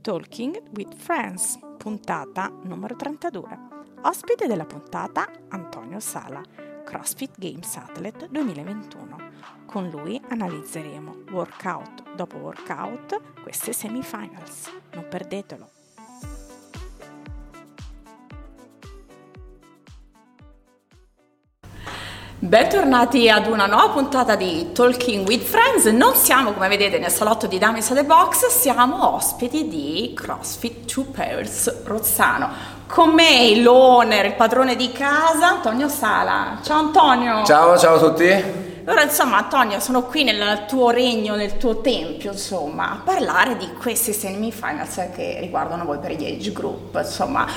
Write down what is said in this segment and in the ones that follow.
Talking with Friends, puntata numero 32. Ospite della puntata Antonio Sala, CrossFit Games Athlete 2021. Con lui analizzeremo workout dopo workout queste semifinals. Non perdetelo. Bentornati ad una nuova puntata di Talking with Friends. Non siamo, come vedete, nel salotto di Damis the Box, siamo ospiti di CrossFit Two Pairs Rozzano. Con me l'owner, il padrone di casa, Antonio Sala. Ciao Antonio. Ciao, ciao a tutti. Allora, insomma, Antonio, sono qui nel tuo regno, nel tuo tempio, insomma, a parlare di questi semifinals che riguardano voi per gli age group. Insomma,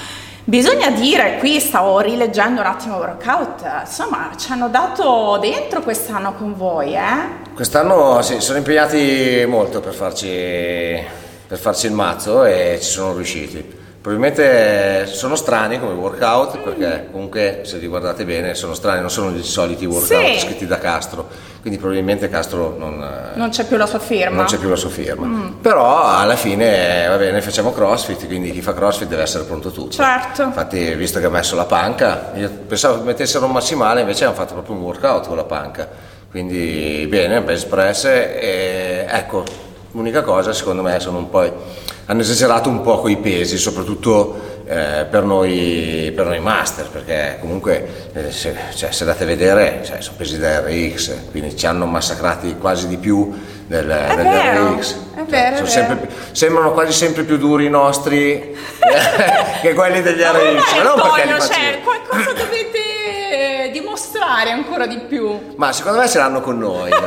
Bisogna dire, qui stavo rileggendo un attimo workout, insomma ci hanno dato dentro quest'anno con voi, eh? Quest'anno sì, sono impegnati molto per farci, per farci il mazzo e ci sono riusciti. Probabilmente sono strani come workout perché comunque se li guardate bene sono strani, non sono i soliti workout sì. scritti da Castro, quindi probabilmente Castro non, non c'è più la sua firma. Non c'è più la sua firma. Mm. Però alla fine va bene, facciamo CrossFit, quindi chi fa CrossFit deve essere pronto tutto. Certo. Infatti visto che ha messo la panca, io pensavo mettessero un massimale, invece hanno fatto proprio un workout con la panca. Quindi bene, best press e ecco, l'unica cosa secondo me sono un po' hanno esagerato un po' i pesi, soprattutto eh, per, noi, per, noi, master, perché comunque eh, se, cioè, se, andate a vedere cioè, sono pesi da RX, quindi ci hanno massacrati quasi di più del, del vero, RX. Vero, cioè, vero. sembrano quasi sempre più duri i nostri che quelli degli RX. Ma non Antonio, cioè, qualcosa dovete dimostrare ancora di più. Ma secondo me ce l'hanno con noi.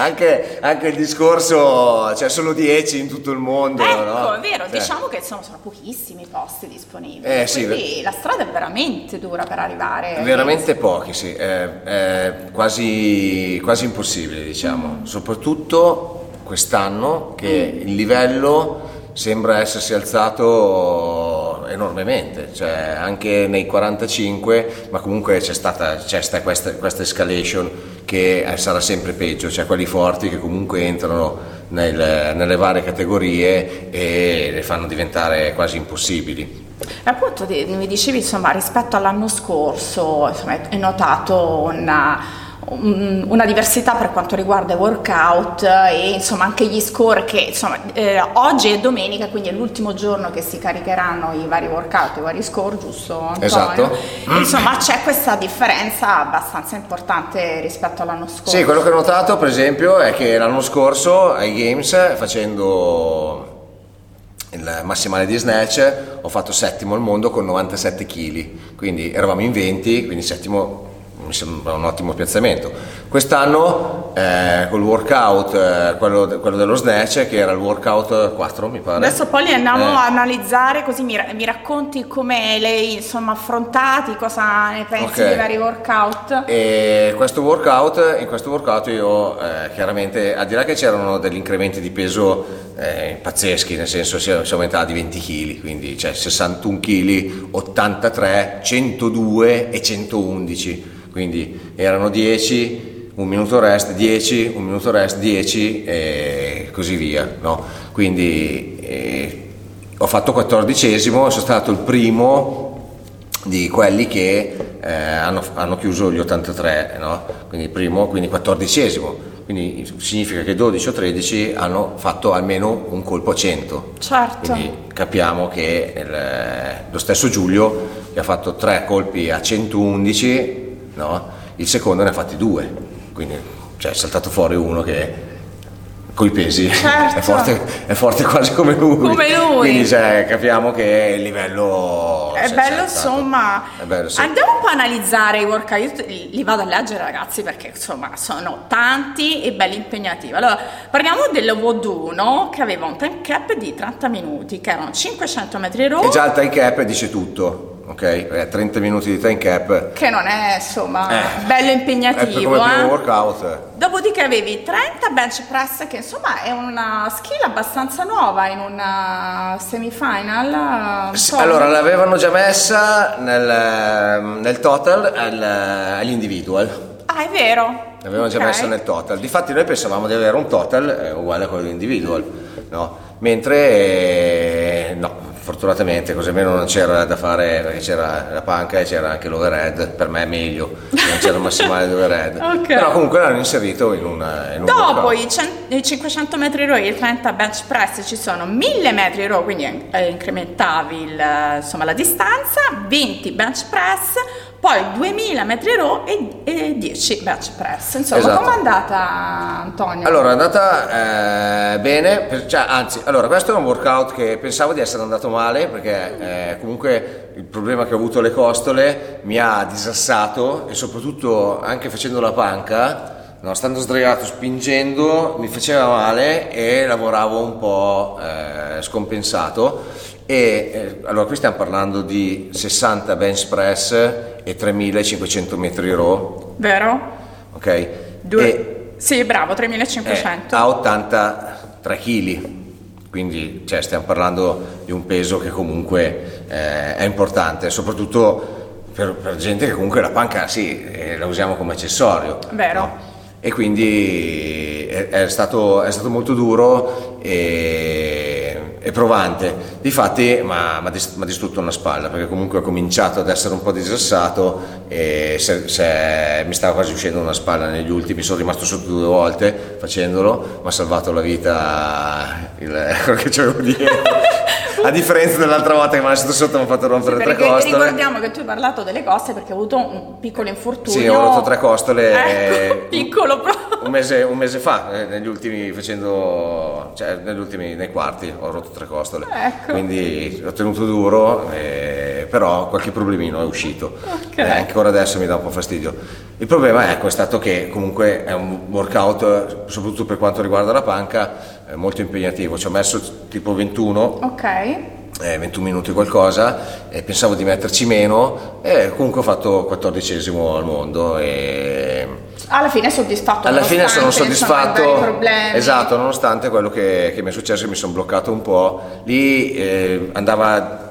anche, anche, il discorso, cioè solo 10 in tutto il mondo. Ecco, no? è vero, cioè. diciamo che sono, sono pochissimi posti disponibili. Eh, sì, quindi la strada è veramente dura per arrivare. Veramente pochi, sì, è, è quasi, quasi, impossibile, diciamo. Mm. Soprattutto quest'anno che mm. il livello sembra essersi alzato enormemente, cioè anche nei 45, ma comunque c'è stata, c'è stata questa, questa escalation che eh, sarà sempre peggio, cioè quelli forti che comunque entrano nel, nelle varie categorie e le fanno diventare quasi impossibili. Appunto, mi dicevi insomma rispetto all'anno scorso, insomma, hai notato una una diversità per quanto riguarda i workout e insomma anche gli score che insomma eh, oggi è domenica quindi è l'ultimo giorno che si caricheranno i vari workout i vari score giusto Antonio? esatto. E, insomma c'è questa differenza abbastanza importante rispetto all'anno scorso. Sì quello che ho notato per esempio è che l'anno scorso ai games facendo il massimale di snatch ho fatto settimo al mondo con 97 kg quindi eravamo in 20 quindi settimo mi sembra un ottimo piazzamento. Quest'anno eh, col workout, eh, quello, quello, dello snatch, che era il workout 4 mi pare. Adesso poi li andiamo eh. a analizzare, così mi, mi, racconti come lei insomma affrontati, cosa ne pensi okay. dei vari workout. E questo workout, in questo workout io eh, chiaramente, al di là che c'erano degli incrementi di peso eh, pazzeschi, nel senso si, si aumentava di 20 kg, quindi cioè 61 kg, 83, 102 e 111 quindi erano 10, un minuto rest, 10, un minuto rest, 10 e così via. No? Quindi eh, ho fatto quattordicesimo, sono stato il primo di quelli che eh, hanno, hanno, chiuso gli 83, no? quindi il primo, quindi quattordicesimo. Quindi significa che 12 o 13 hanno fatto almeno un colpo a 100. Certo. Quindi capiamo che il, lo stesso Giulio che ha fatto tre colpi a 111 no? il secondo ne ha fatti due, quindi cioè, è saltato fuori uno che coi pesi certo. è, forte, è, forte, quasi come lui. Come lui. Quindi cioè, capiamo che il livello è bello, insomma. È bello, sì. Andiamo un po' a analizzare i workout, io li vado a leggere ragazzi perché insomma sono tanti e belli impegnativi. Allora, parliamo del WOD 1 che aveva un time cap di 30 minuti, che erano 500 metri row. E già il time cap dice tutto ok? 30 eh, minuti di time cap. Che non è insomma eh, bello impegnativo. È come eh? workout. Dopodiché avevi 30 bench press, che insomma è una skill abbastanza nuova in una semifinal. Sì, allora l'avevano già messa nel, nel total agli individual. Ah, è vero. L'avevano okay. già messa nel total. Difatti noi pensavamo di avere un total eh, uguale a quello dell'individual, no? mentre eh, no, fortunatamente così almeno non c'era da fare perché c'era la panca e c'era anche l'overhead per me è meglio non c'era il massimale di overhead Ok. però comunque l'hanno inserito in, una, in un Dopo i, cen- i 500 metri row e i 30 bench press ci sono 1000 metri row, quindi eh, incrementavi il, insomma, la distanza, 20 bench press, poi 2000 metri row e, e 10 bench press. Insomma, Esatto. com'è andata Antonio? Allora, è andata eh, bene, per- cioè, anzi, allora, questo è un workout che pensavo di essere andato male perché eh, comunque il problema che ho avuto alle costole mi ha disassato e soprattutto anche facendo la panca, no, stando sdraiato, spingendo, mi faceva male e lavoravo un po' eh, scompensato. E eh, allora qui stiamo parlando di 60 bench press e 3500 metri row, Vero? ok? Due- E- Sì, bravo, eh, 3500. a 83 kg, quindi cioè, stiamo parlando di un peso che comunque eh, è importante, soprattutto per, per gente che comunque la panca sì, eh, la usiamo come accessorio. Vero. E quindi è, è stato, è stato molto duro e, e provante. Difatti mi ha distrutto una spalla perché comunque ho cominciato ad essere un po' disassato e se- se- mi stava quasi uscendo una spalla negli ultimi, sono rimasto sotto due volte facendolo, mi ha salvato la vita il, quello che c'avevo dietro. A differenza dell'altra volta che mi ha lasciato sotto mi ha fatto rompere tre Perché costole. ricordiamo che tu hai parlato delle cose perché hai avuto un piccolo infortunio. Sì, ho rotto tre costole. Ecco, piccolo proprio. un mese, un mese fa, eh, negli ultimi facendo, cioè negli ultimi, nei quarti ho rotto tre costole. Ecco. Quindi ho tenuto duro, eh, però qualche problemino è uscito. Ok. Eh, ancora adesso mi dà un po' fastidio. Il problema ecco, è stato che comunque è un workout, soprattutto per quanto riguarda la panca, molto impegnativo. Ci ho messo tipo 21 Ok. eh, 21 minuti qualcosa, e pensavo di metterci meno e comunque ho fatto 14 al mondo e Alla fine soddisfatto. alla fine sono soddisfatto, esatto, nonostante quello che, che mi è successo, mi sono bloccato un po', lì eh, andava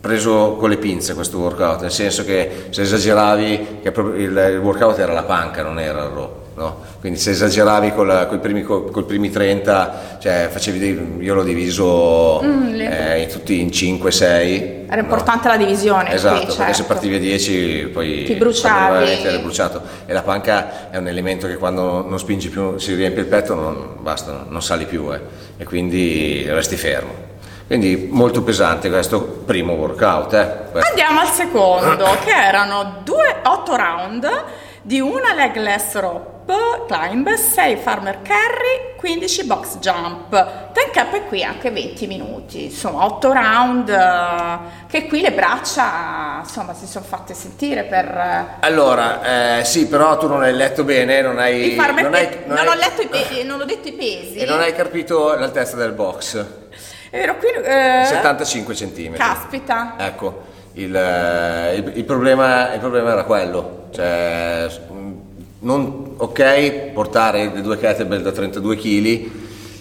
preso con le pinze questo workout, nel senso che se esageravi, che il, workout era la panca, non era il row. No? Quindi se esageravi con i primi, col- col primi 30, cioè facevi dei- io l'ho diviso Mm, eh, in tutti in 5-6. Era importante la divisione qui, Esatto, perché se certo. partivi a 10 poi Ti bruciavi. eri bruciato e la panca è un elemento che quando non spingi più, si riempie il petto, non, basta, non sali più eh, e quindi resti fermo. Quindi molto pesante questo primo workout. Eh, questo. Andiamo al secondo, che erano due 8 round di una legless rope climb, 6 farmer carry, 15 box jump. Ten cap è qui anche 20 minuti, insomma 8 round eh, che qui le braccia insomma si sono fatte sentire per eh, Allora, eh, sì, però tu non hai letto bene, non hai... non hai- non Non, hai- ho letto i pesi, non ho detto i pesi. E non hai capito l'altezza del box, È vero, qui eh, 75 cm. Caspita. Ecco, il, eh, il- il problema, il problema era quello, cioè, non, ok portare le due kettlebell da 32 kg,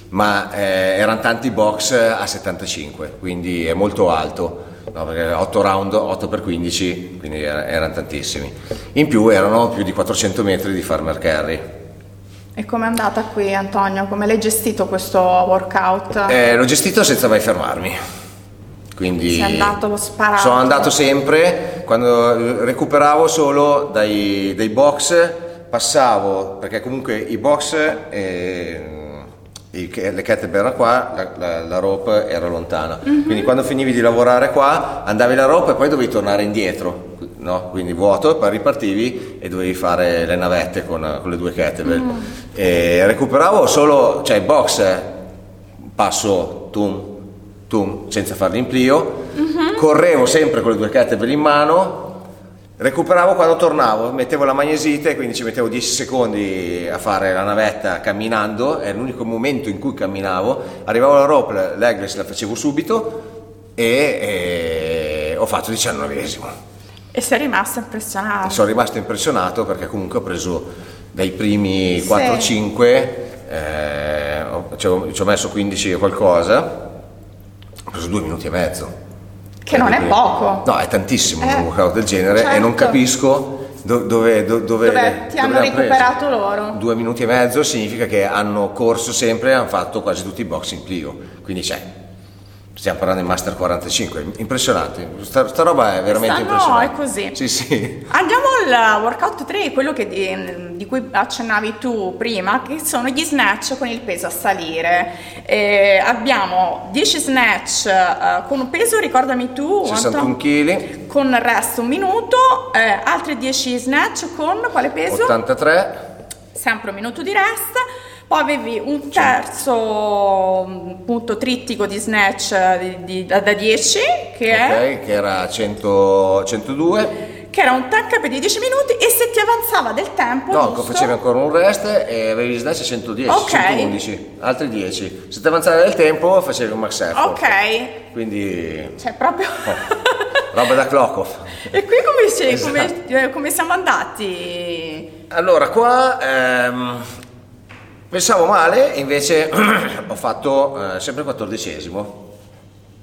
ma eh, erano tanti box a 75, quindi è molto alto, no, perché 8 round, 8 per 15, quindi era- erano tantissimi. In più erano più di 400 metri di farmer carry. E com'è andata qui Antonio? Come l'hai gestito questo workout? Eh, l'ho gestito senza mai fermarmi. Quindi Sei andato sparato. Sono andato sempre, quando recuperavo solo dai, dai box, passavo, perché comunque i box, eh, i- le kettlebell erano qua, la, la- la rope era lontana. Mhm. Quindi quando finivi di lavorare qua, andavi la rope e poi dovevi tornare indietro. No? Quindi vuoto, poi ripartivi e dovevi fare le navette con, con le due kettlebell. Mm. E recuperavo solo, cioè box passo tum tum senza farli in plio, Mhm. correvo sempre con le due kettlebell in mano, recuperavo quando tornavo, mettevo la magnesite, quindi ci mettevo 10 secondi a fare la navetta camminando, è l'unico momento in cui camminavo, arrivavo alla rope, legless la facevo subito e, e ho fatto 19esimo. E sei rimasto impressionato. Sono rimasto impressionato perché comunque ho preso dai primi Sì. 4-5, eh, ci ho, ci ho messo 15 e qualcosa, ho preso due minuti e mezzo. Che non è Quindi- poco. No, è tantissimo Eh, un workout del genere e non certo. capisco do, dove, do, dove, dove, ti hanno recuperato loro. Due minuti e mezzo significa che hanno corso sempre e hanno fatto quasi tutti i box in Plio. Quindi c'è Stiamo parlando di Master 45, impressionante, sta, sta roba è veramente Questa, impressionante. No, è così. Sì, sì. Andiamo al workout 3, quello che di, di, cui accennavi tu prima, che sono gli snatch con il peso a salire. Eh, abbiamo 10 snatch uh, con un peso, ricordami tu, 61 kg. Con il resto un minuto, eh, altri 10 snatch con quale peso? 83. Sempre un minuto di rest poi avevi un terzo mm, punto trittico di snatch di, di, da, da 10 che okay, è che era 100, 102 che era un tank up di 10 minuti e se ti avanzava del tempo no, giusto? facevi ancora un rest e avevi snatch a 110 okay. 111 altri 10 se ti avanzava del tempo facevi un max effort ok quindi cioè proprio oh, roba da clock off e qui come, esatto. come, come siamo andati? allora qua ehm, Pensavo male, invece ho fatto eh, sempre quattordicesimo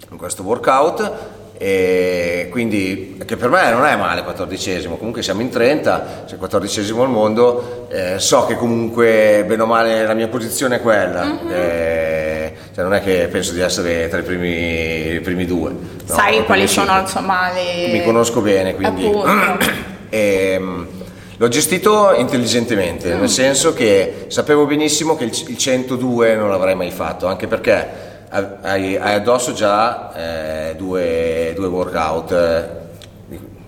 in questo workout e quindi che per me non è male quattordicesimo, comunque siamo in 30, sei quattordicesimo al mondo, eh, so che comunque bene o male la mia posizione è quella. Mm-hmm. Eh, cioè non è che penso di essere tra i primi, i primi due. No, Sai quali sono insomma le... Mi conosco bene, quindi... e, ehm, L'ho gestito intelligentemente, nel senso che sapevo benissimo che il 102 non l'avrei mai fatto, anche perché hai, addosso già eh, due, due workout eh,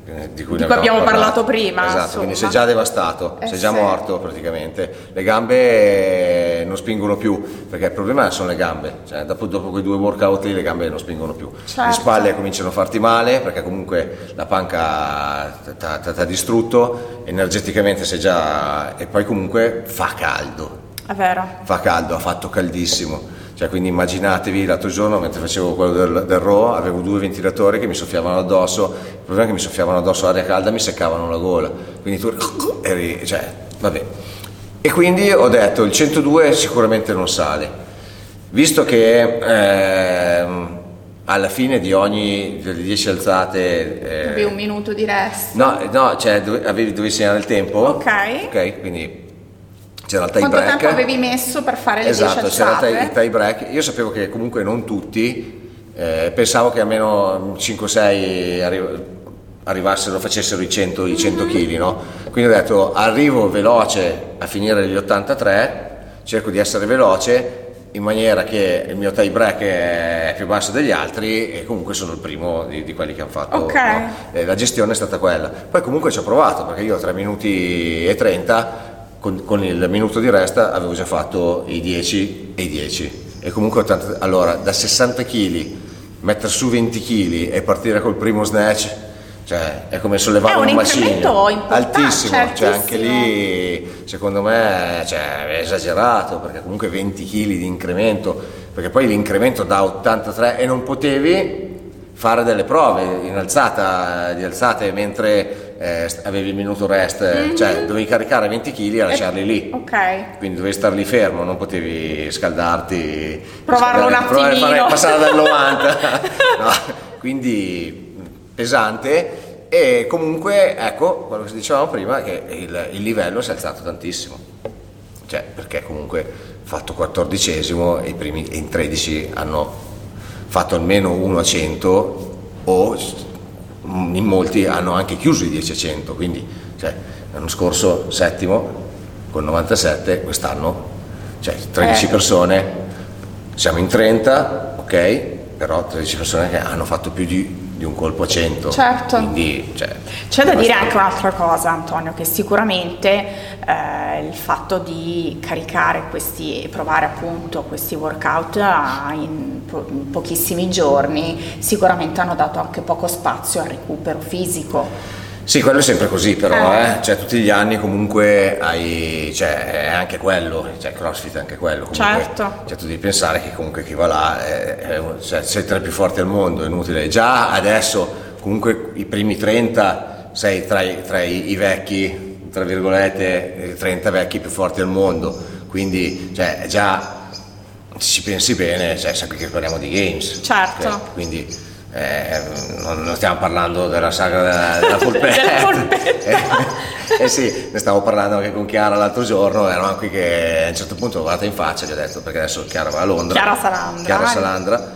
eh, di cui, di cui abbiamo parlato, parlato prima. Esatto, insomma. quindi sei già devastato, eh sei già sì. morto praticamente. Le gambe eh, non spingono più, perché il problema sono le gambe, cioè, dopo, dopo quei due workout le gambe non spingono più. Certo. Le spalle cominciano a farti male perché comunque la panca ti ha distrutto, energeticamente sei già... e poi comunque fa caldo. È vero. Fa caldo, ha fatto caldissimo cioè, quindi immaginatevi l'altro giorno mentre facevo quello del, del RO avevo due ventilatori che mi soffiavano addosso, il problema è che mi soffiavano addosso aria calda mi seccavano la gola, quindi tu eri, cioè, vabbè. E quindi ho detto il 102 sicuramente non sale, visto che eh, alla fine di ogni delle 10 alzate... Eh, avevi un minuto di rest. No, no, cioè dove, avevi, dovevi segnare il tempo. Ok. Ok, quindi c'era il tie Quanto break. tempo avevi messo per fare le esatto, 10 alzate? Esatto, c'era il tie break. Io sapevo che comunque non tutti, eh, pensavo che almeno 5-6 arri- arrivassero, facessero i 100, i 100 kg, no? Quindi ho detto arrivo veloce a finire gli 83, cerco di essere veloce in maniera che il mio tie break è più basso degli altri e comunque sono il primo di, di quelli che hanno fatto. Okay. No? la gestione è stata quella. Poi comunque ci ho provato perché io a 3 minuti e 30 con, con, il minuto di resta avevo già fatto i 10 e i 10 e comunque 80, allora da 60 kg mettere su 20 kg e partire col primo snatch cioè è come sollevare un, un macigno altissimo, cioè, anche lì secondo me cioè, è esagerato perché comunque 20 kg di incremento perché poi l'incremento da 83 e non potevi fare delle prove in alzata di alzate mentre eh, avevi il minuto rest, mm-hmm. cioè dovevi caricare 20 kg e lasciarli lì. Ok. Quindi dovevi star lì fermo, non potevi scaldarti. Provarlo un attimino. Provare passare dal 90. no, quindi pesante e comunque ecco quello che dicevamo prima che il, il livello si è alzato tantissimo. Cioè, perché comunque fatto 14 e i primi in 13 hanno fatto almeno 1 a 100 o in molti hanno anche chiuso i 10 a 100, quindi cioè, l'anno scorso settimo con 97, quest'anno cioè 13 eh. persone, siamo in 30, ok, però 13 persone che hanno fatto più di, di un colpo a 100. Certo. Quindi, cioè, C'è da dire anche un'altra cosa, Antonio, che sicuramente eh, il fatto di caricare questi, provare appunto questi workout in, po- in pochissimi giorni, sicuramente hanno dato anche poco spazio al recupero fisico. Sì, quello è sempre così però, eh. Eh? Cioè, tutti gli anni comunque hai, cioè, è anche quello, cioè CrossFit è anche quello. Comunque, certo. Cioè, tu devi pensare che comunque chi va là è, è, cioè, sei tra i più forti al mondo, è inutile. Già adesso comunque i primi 30 sei tra i, tra i, i vecchi, tra virgolette, 30 vecchi più forti al mondo, quindi cioè, già ci pensi bene, cioè, sappi che parliamo di games. Certo. Okay? Quindi eh, non, non, stiamo parlando della saga della, della polpetta. della polpetta. eh, eh, sì, ne stavo parlando anche con Chiara l'altro giorno, eravamo qui che a un certo punto l'ho guardata in faccia e gli ho detto perché adesso Chiara va a Londra. Chiara Salandra. Chiara Salandra.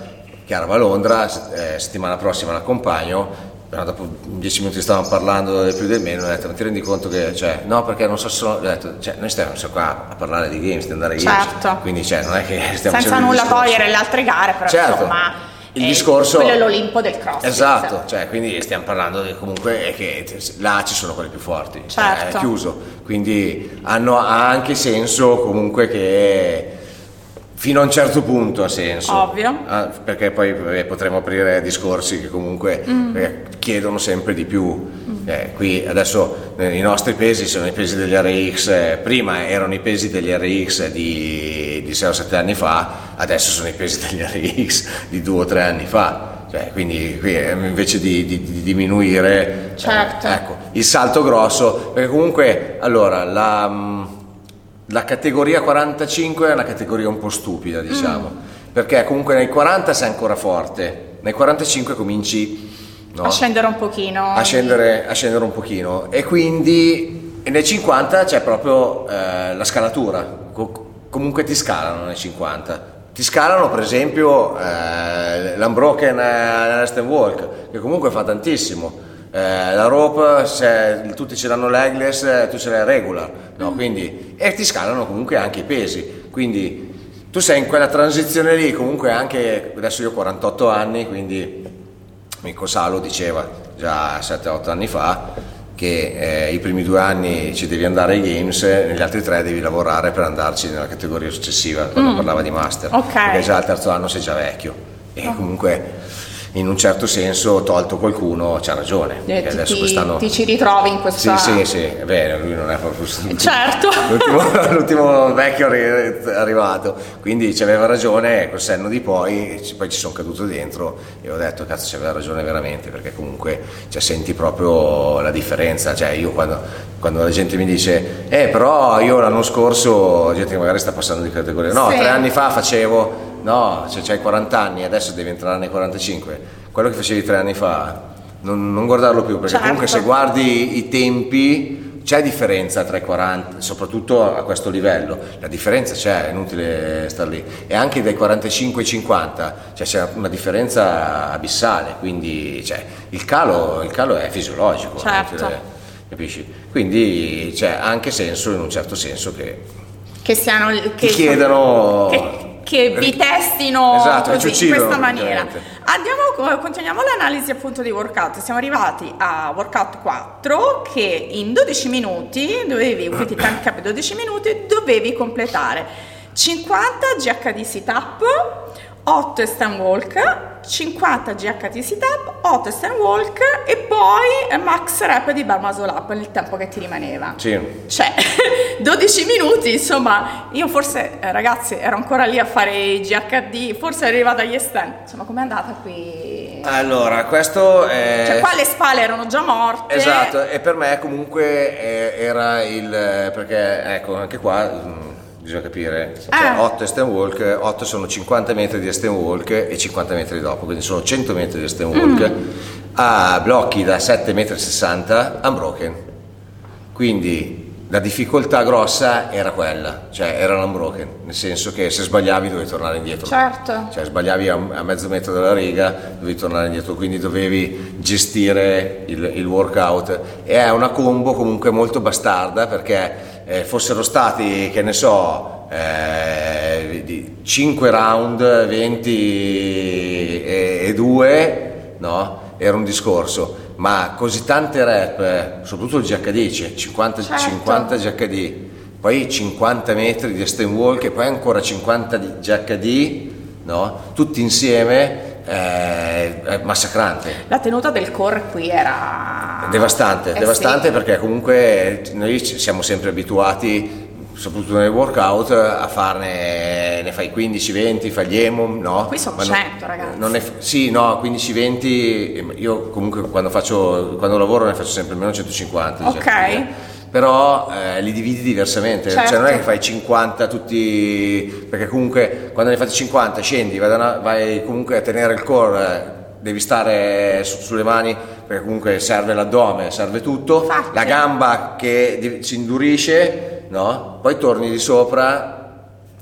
Chiara va a Londra, eh, settimana prossima l'accompagno. Però dopo dieci minuti stavamo parlando del più del meno, ho detto, ma ti rendi conto che, cioè, no perché non so solo, ho detto, cioè, noi stiamo qua a parlare di games, di andare a games, certo. quindi cioè, non è che stiamo Senza nulla togliere le altre gare, però certo. insomma il discorso quello è l'Olimpo del cross esatto cioè, quindi stiamo parlando di, comunque che là ci sono quelli più forti certo. è chiuso quindi hanno, ha anche senso comunque che fino a un certo punto ha senso ovvio ah, perché poi potremo aprire discorsi che comunque mm. chiedono sempre di più mm. eh, qui adesso eh, i nostri pesi sono i pesi degli RX eh, prima erano i pesi degli RX di, di 6 o 7 anni fa adesso sono i pesi degli RX di 2 o 3 anni fa cioè, quindi qui eh, invece di, di, di diminuire certo. eh, ecco, il salto grosso perché comunque allora la mm, la categoria 45 è una categoria un po' stupida, diciamo, mm. perché comunque nei 40 sei ancora forte, nei 45 cominci no, a scendere un pochino. A scendere, a scendere, un pochino e quindi nel 50 c'è proprio eh, la scalatura, Co- comunque ti scalano nel 50. Ti scalano per esempio eh, l'Unbroken eh, Walk, che comunque fa tantissimo eh, la rope se tutti ce l'hanno legless eh, tu ce l'hai regular no? quindi, e ti scalano comunque anche i pesi quindi tu sei in quella transizione lì comunque anche adesso io ho 48 anni quindi amico Salo diceva già 7-8 anni fa che eh, i primi due anni ci devi andare ai games, negli altri tre devi lavorare per andarci nella categoria successiva, quando mm. parlava di master, okay. perché già al terzo anno sei già vecchio e oh. comunque in un certo senso tolto qualcuno c'ha ragione. Eh, ti, adesso quest'anno... ti ci ritrovi in questa... Sì, sì, sì, è vero, lui non è proprio... Certo! l'ultimo, l'ultimo vecchio arrivato, quindi ci aveva ragione, col senno di poi, poi ci sono caduto dentro e ho detto cazzo ci aveva ragione veramente, perché comunque cioè, senti proprio la differenza, cioè io quando, quando, la gente mi dice, eh però io l'anno scorso, gente che magari sta passando di categoria, no, sì. tre anni fa facevo no, se hai 40 anni adesso devi entrare nei 45, quello che facevi tre anni fa, non, non guardarlo più, perché certo. comunque se guardi i tempi c'è differenza tra i 40, soprattutto a questo livello, la differenza c'è, è inutile star lì, e anche dai 45 ai 50 cioè c'è una differenza abissale, quindi cioè, il, calo, il, calo, è fisiologico, certo. capisci? Quindi c'è anche senso in un certo senso che, che siano che, ti chiedano... Che, che vi testino esatto, così, in questa maniera. Andiamo, continuiamo l'analisi appunto dei workout. Siamo arrivati a workout 4 che in 12 minuti dovevi, quindi time cap 12 minuti, dovevi completare 50 GHD sit up, 8 stand walk, 50 GHT sit up, 8 stand walk e poi max rep di bar muscle up nel tempo che ti rimaneva. Sì. Cioè, 12 minuti, insomma, io forse, eh, ragazzi, ero ancora lì a fare i GHD, forse arrivata agli stand. Insomma, com'è andata qui? Allora, questo è... Cioè, qua le spalle erano già morte. Esatto, e per me comunque eh, era il... perché, ecco, anche qua mm, bisogna capire, cioè ah. 8 extend walk, 8 sono 50 metri di extend walk e 50 metri dopo, quindi sono 100 metri di extend walk mm. a blocchi da 7,60 m unbroken. Quindi la difficoltà grossa era quella, cioè era l'unbroken, nel senso che se sbagliavi dovevi tornare indietro. Certo. Cioè sbagliavi a, a mezzo metro dalla riga, dovevi tornare indietro, quindi dovevi gestire il, il workout. E è una combo comunque molto bastarda perché eh, fossero stati, che ne so, eh, 5 round, 20 e, e 2, no? Era un discorso, ma così tante rep, soprattutto il GHD, 50, certo. 50 GHD, poi 50 metri di extreme walk e poi ancora 50 di GHD, no? Tutti insieme eh, massacrante. La tenuta del core qui era devastante, eh devastante sì. perché comunque noi siamo sempre abituati soprattutto nel workout a farne ne fai 15 20 fai gli EMOM no qui sono 100 ragazzi non è, sì no 15 20 io comunque quando faccio quando lavoro ne faccio sempre almeno 150 ok diciamo, però eh, li dividi diversamente, certo. cioè non è che fai 50 tutti, perché comunque quando ne fai 50 scendi, vai, una, vai comunque a tenere il core devi stare su- sulle mani perché comunque serve l'addome, serve tutto, Infatti. la gamba che si indurisce, no? Poi torni di sopra,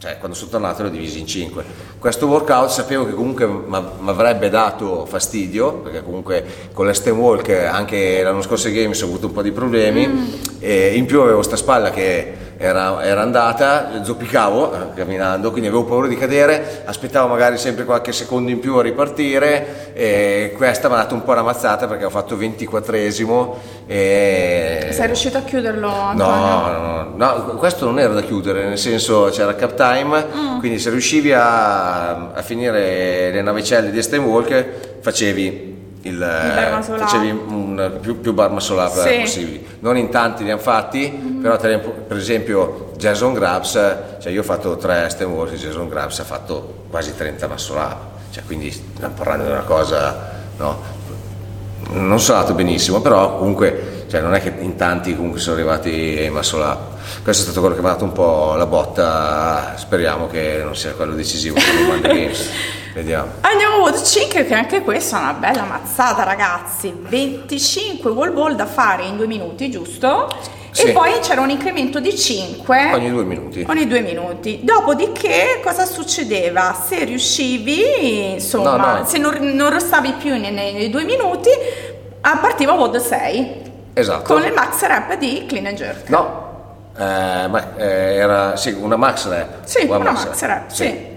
cioè quando sono tornato l'ho diviso in 5. Questo workout sapevo che comunque mi avrebbe dato fastidio, perché comunque con l'Estem Walk anche l'anno scorso ai Games ho avuto un po' di problemi e in più avevo sta spalla che era, era andata, zoppicavo eh, camminando, quindi avevo paura di cadere, aspettavo magari sempre qualche secondo in più a ripartire e questa mi ha dato un po' una mazzata perché ho fatto 24esimo e... Sei riuscito a chiuderlo, No, Antonio? no, no, questo non era da chiudere, nel senso c'era cap time, Mm. quindi se riuscivi a, a finire le navicelle di Estem Walk facevi il, muscle up. facevi un, più, più bar muscle up Sì. possibili. Non in tanti li hanno fatti, però per esempio- Jason Grabs, cioè io ho fatto tre Estem Walk, Jason Grabs ha fatto quasi 30 muscle up, cioè quindi stiamo parlando di una cosa, no? non sono andato benissimo, però comunque cioè, non è che in tanti comunque sono arrivati ai muscle up. Questo è stato quello che mi ha dato un po' la botta, speriamo che non sia quello decisivo. Vediamo. Andiamo a Wood 5 che anche questa è una bella mazzata ragazzi 25 wall ball da fare in due minuti giusto? Sì. e poi c'era un incremento di 5 Ogni due minuti. ogni due minuti dopodiché cosa succedeva? se riuscivi insomma No, no. se non, non restavi più nei, nei due minuti partiva Wood 6 Esatto. con le max rep di clean and jerk No, eh, ma, eh, era sì, una max rep. sì One una max rep sì,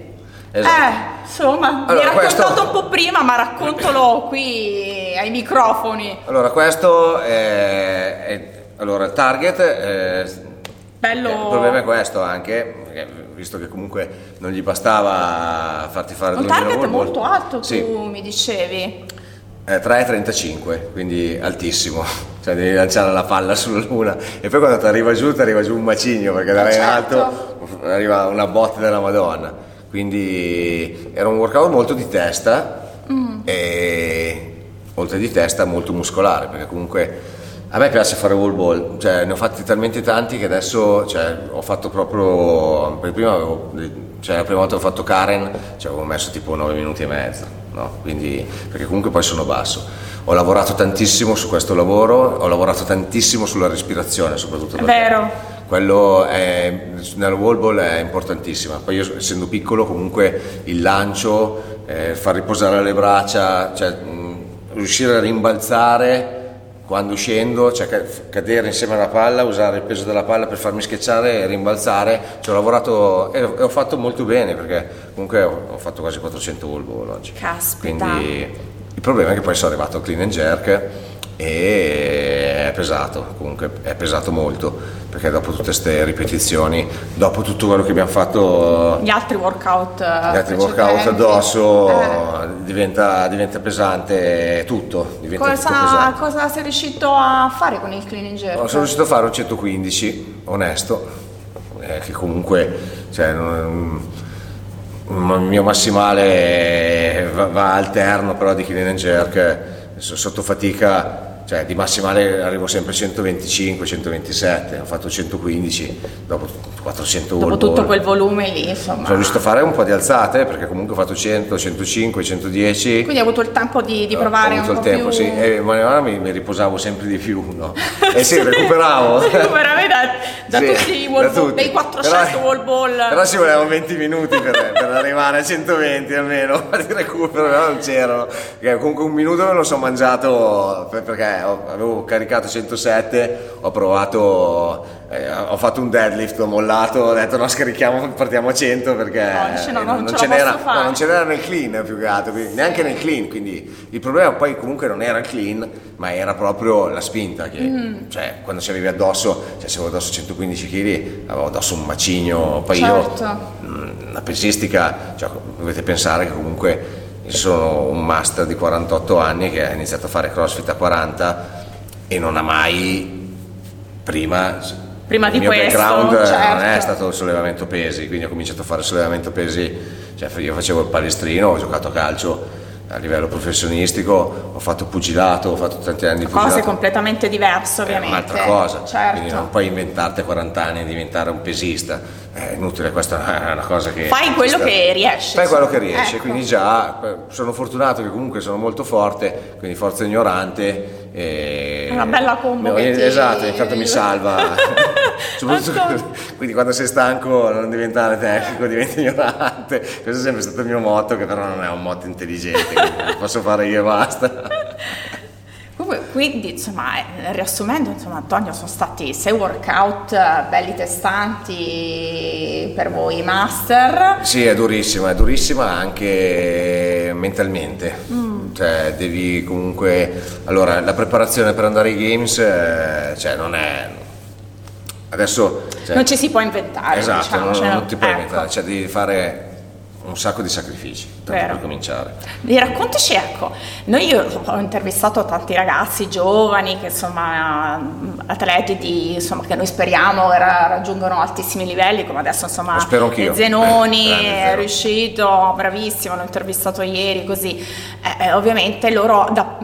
Esatto. Eh, insomma, Allora, mi hai questo- raccontato un po' prima, ma raccontalo qui ai microfoni. Allora, questo è, è- allora, il target. eh, Bello. eh, il problema è questo anche, perché visto che comunque non gli bastava farti fare Un 2000 target molto alto, Sì. tu mi dicevi. Eh, 3,35, quindi altissimo, cioè devi lanciare la palla sulla luna. E poi quando ti arriva giù ti arriva giù un macigno perché da in certo. alto arriva una botta della Madonna. Quindi era un workout molto di testa e oltre di testa molto muscolare perché comunque a me piace fare wall ball, cioè ne ho fatti talmente tanti che adesso cioè, ho fatto proprio, per prima avevo, cioè la prima volta che ho fatto Karen ci avevo messo tipo 9 minuti e mezzo, no? Quindi, perché comunque poi sono basso. Ho lavorato tantissimo su questo lavoro, ho lavorato tantissimo sulla respirazione soprattutto. È vero. Quello è, nel wall ball è importantissimo. Poi io essendo piccolo comunque il lancio, eh, far riposare le braccia, cioè, mh, riuscire a rimbalzare quando scendo, cioè ca- cadere insieme alla palla, usare il peso della palla per farmi schiacciare e rimbalzare, ci ho lavorato e ho fatto molto bene perché comunque ho, fatto quasi 400 wall ball oggi. Caspita. Quindi il problema è che poi sono arrivato al clean and jerk e è pesato, comunque è pesato molto, perché dopo tutte queste ripetizioni, dopo tutto quello che abbiamo fatto Gli altri workout. gli altri workout addosso diventa, diventa pesante tutto, diventa tutto Cosa, pesante. cosa sei riuscito a fare con il clean and jerk? Sono riuscito a fare un 115, onesto, eh, che comunque cioè, non- il mio massimale va, va alterno però di clean and jerk, so- sotto fatica, cioè di massimale arrivo sempre a 125, 127, ho fatto 115 dopo 400 Dopo tutto quel volume lì, insomma. Sono riuscito a fare un po' di alzate perché comunque ho fatto 100, 105, 110. Quindi hai avuto il tempo di, di Ho- provare ho avuto il po' tempo, più... sì, e man mano mi, mi riposavo sempre di più, no? E sì, recuperavo. Recuperavi da, da Sì, tutti i wall ball, dei 400 Però- wall ball. Però ci volevano 20 minuti per, per arrivare a 120 almeno di recupero, però non c'erano. Comunque un minuto me lo sono mangiato per- perché avevo caricato 107, ho provato, eh, ho fatto un deadlift, ho mollato, ho detto no scarichiamo, partiamo a 100 perché No, no, eh, non ce la ce n'era, no, non ce n'era nel clean più che altro, quindi- neanche nel clean, quindi il problema poi comunque non era il clean, ma era proprio la spinta, che Mm. cioè quando ci avevi addosso, cioè se avevo addosso 115 kg, avevo addosso un macigno, poi Certo. io mm, la pesistica, cioè, dovete pensare che comunque sono un master di 48 anni che ha iniziato a fare crossfit a 40 e non ha mai prima Prima il di mio questo, background non è certo. stato il sollevamento pesi, quindi ho cominciato a fare sollevamento pesi, cioè io facevo il palestrino, ho giocato a calcio a livello professionistico ho fatto pugilato, ho fatto tanti anni di pugilato. Cose completamente diverse È ovviamente. un'altra cosa, Certo. quindi non puoi inventarti a 40 anni e diventare un pesista, è inutile, questa è una cosa che... Fai quello sta- che riesci, Fai quello che riesci, Ecco. quindi già eh, sono fortunato che comunque sono molto forte, quindi forza ignorante. E... Una bella combo Esatto, intanto mi salva. Quindi quando sei stanco non diventare tecnico, diventi ignorante. Questo è sempre stato il mio motto, che però non è un motto intelligente, posso fare io e basta. Quindi, insomma, eh, riassumendo, insomma, Antonio, sono stati sei workout eh, belli testanti per voi master. Sì, è durissima, è durissima anche mentalmente. Mm. Cioè, devi comunque. Allora, la preparazione per andare ai games, eh, cioè, non è. Adesso. cioè, non ci si può inventare, Esatto, diciamo, non, cioè, non ti puoi ecco. inventare, cioè, devi fare un sacco di sacrifici, tanto Vero. per cominciare. Mi raccontaci, ecco, noi ho intervistato tanti ragazzi giovani che insomma atleti di, insomma, che noi speriamo ra- raggiungano altissimi livelli, come adesso insomma Lo spero anch'io. Zenoni Grande è riuscito, bravissimo, l'ho intervistato ieri così. Eh, eh, ovviamente loro da-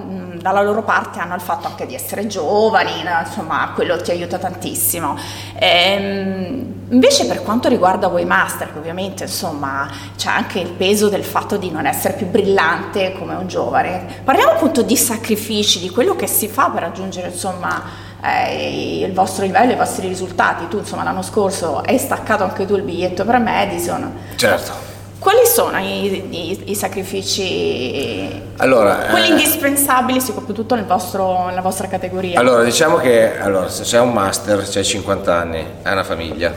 dalla loro parte hanno il fatto anche di essere giovani, insomma quello ti aiuta tantissimo. Ehm, invece per quanto riguarda voi master, che ovviamente insomma c'è anche il peso del fatto di non essere più brillante come un giovane, parliamo appunto di sacrifici, di quello che si fa per raggiungere insomma eh, il vostro livello, i vostri risultati. Tu insomma l'anno scorso hai staccato anche tu il biglietto per Madison. Certo. Quali sono i, i- i sacrifici, Allora, quelli eh, indispensabili soprattutto nel vostro- nella vostra categoria? Allora, diciamo che allora, se sei un master, c'hai 50 anni, hai una famiglia.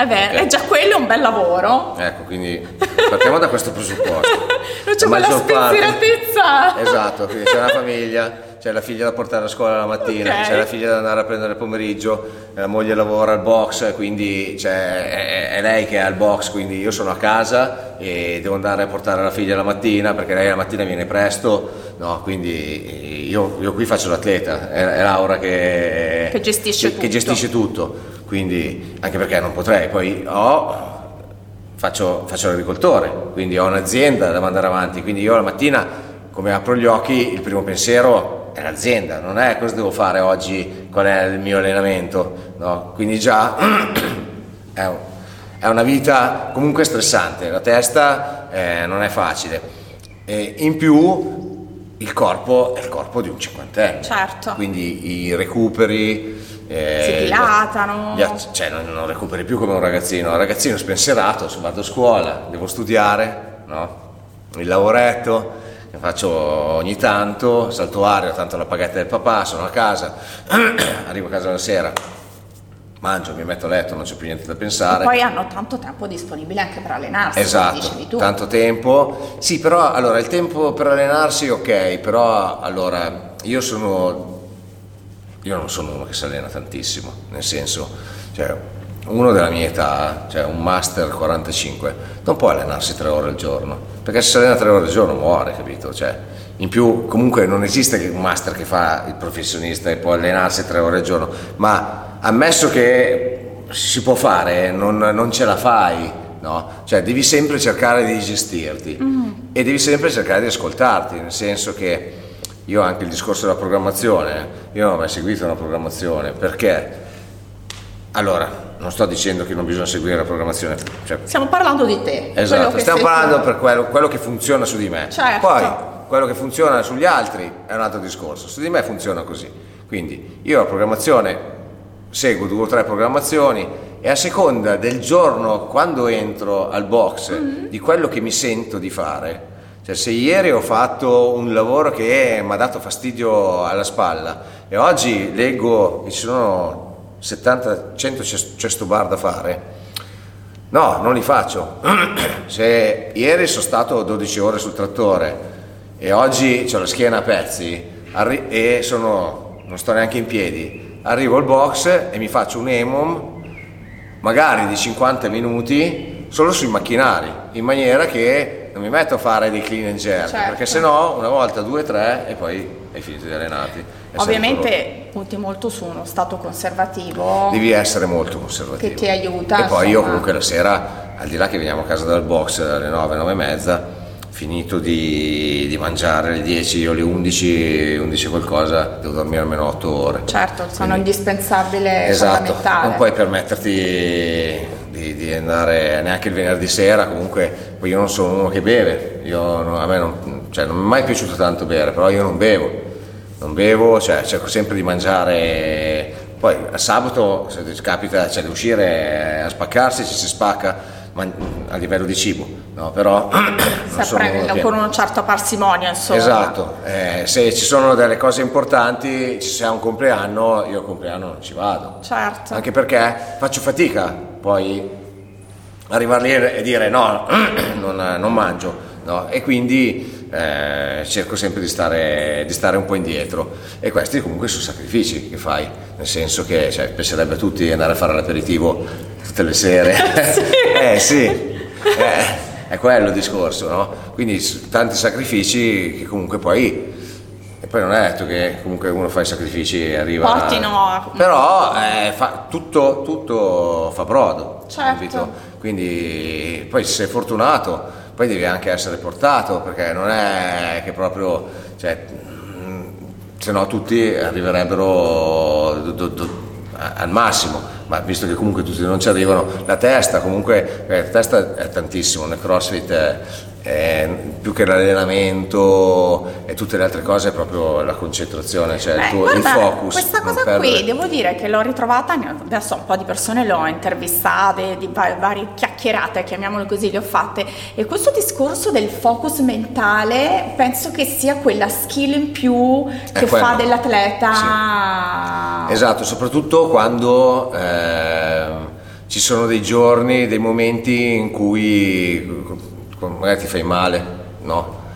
Eh beh, ok. è già quello un bel lavoro. Ecco, quindi partiamo da questo presupposto. Non c'è La quella maggior parte- spensieratezza. Esatto, quindi c'è una famiglia, c'è la figlia da portare a scuola la mattina, Ok. c'è la figlia da andare a prendere il pomeriggio, la moglie lavora al box, quindi cioè, è, è lei che è al box, quindi io sono a casa e devo andare a portare la figlia la mattina perché lei la mattina viene presto, no, quindi io, io qui faccio l'atleta, è, è Laura che, Che gestisce che- che tutto. gestisce tutto, quindi anche perché non potrei, poi ho faccio, faccio l'agricoltore, quindi ho un'azienda da mandare avanti, quindi io la mattina come apro gli occhi il primo pensiero è l'azienda, non è cosa devo fare oggi, qual è il mio allenamento, no? quindi già è, un- è una vita comunque stressante, la testa eh, non è facile e in più il corpo è il corpo di un cinquantenne, Certo. quindi i recuperi... eh, Si dilatano. gli cioè non, non recuperi più come un ragazzino, un ragazzino spensierato, vado a scuola, devo studiare, no? il lavoretto che faccio ogni tanto, salto aria, tanto la paghetta del papà, sono a casa, arrivo a casa la sera, mangio, mi metto a letto, non c'è più niente da pensare. Poi hanno tanto tempo disponibile anche per allenarsi, Esatto, tanto tempo. Sì, però allora il tempo per allenarsi ok, però allora io sono io non sono uno che si allena tantissimo, nel senso, cioè uno della mia età, cioè un master 45, non può allenarsi tre ore al giorno, perché se si allena tre ore al giorno muore, capito? Cioè, in più comunque non esiste un master che fa il professionista e può allenarsi tre ore al giorno, ma ammesso che si può fare, non, non ce la fai, no? Cioè devi sempre cercare di gestirti e devi sempre cercare di ascoltarti, nel senso che io anche il discorso della programmazione, io non ho mai seguito una programmazione, perché? Allora, non sto dicendo che non bisogna seguire la programmazione, cioè, Stiamo parlando di te. esatto, stiamo parlando tu. per quello, quello che funziona su di me. Certo. Poi, quello che funziona sugli altri è un altro discorso, su di me funziona così. Quindi, io la programmazione seguo due o tre programmazioni e a seconda del giorno quando entro al box di quello che mi sento di fare cioè se ieri ho fatto un lavoro che mi ha dato fastidio alla spalla e oggi leggo che ci sono 70 100 ces- cesto bar da fare no non li faccio se ieri sono stato 12 ore sul trattore e oggi ho la schiena a pezzi arri- e sono non sto neanche in piedi arrivo al box e mi faccio un EMOM magari di 50 minuti solo sui macchinari, in maniera che non mi metto a fare dei clean and jerk, Certo. perché sennò una volta, due, tre e poi hai finito di allenarti. Ovviamente punti molto su uno stato conservativo. Devi essere molto conservativo. che ti aiuta. E poi io insomma. comunque la sera, al di là che veniamo a casa dal box alle 9, 9 e mezza, finito di, di, mangiare alle 10 o alle 11, 11 qualcosa, devo dormire almeno 8 ore. Certo, sono Quindi, indispensabile, esatto, non puoi permetterti di, di, andare neanche il venerdì sera, comunque io non sono uno che beve, io, a me non, cioè, non mi è mai piaciuto tanto bere, però io non bevo, non bevo, cioè, cerco sempre di mangiare, poi a sabato se capita cioè, di uscire a spaccarsi, ci si spacca a livello di cibo, no? però prende con una certa parsimonia insomma. Esatto, eh, se ci sono delle cose importanti, se ha un compleanno, io al compleanno non ci vado. Certo. Anche perché faccio fatica poi arrivare lì e dire no, non, non mangio, no? e quindi eh, cerco sempre di stare, di stare, un po' indietro e questi comunque sono sacrifici che fai, nel senso che cioè, piacerebbe a tutti andare a fare l'aperitivo tutte le sere. sì. eh sì, eh, è quello il discorso, no? Quindi tanti sacrifici che comunque poi... E poi non è detto che comunque uno fa i sacrifici e arriva... Portino... Però eh, fa, tutto, tutto, fa brodo. Certo. Quindi poi se sei fortunato, poi devi anche essere portato, perché non è che proprio... Cioè, se no tutti arriverebbero do, do, do, al massimo. Ma visto che comunque tutti non ci arrivano, la testa comunque, eh, la testa è tantissimo, nel crossfit è, è, più che l'allenamento e tutte le altre cose è proprio la concentrazione, cioè Beh, il, tuo, guarda, il focus. Questa cosa perdere... qui devo dire che l'ho ritrovata, adesso un po' di persone le ho intervistate, di varie chiacchierate, chiamiamole così, le ho fatte e questo discorso del focus mentale penso che sia quella skill in più che fa dell'atleta. Sì. Esatto, soprattutto quando... Eh, ci sono dei giorni, dei momenti in cui magari ti fai male, no?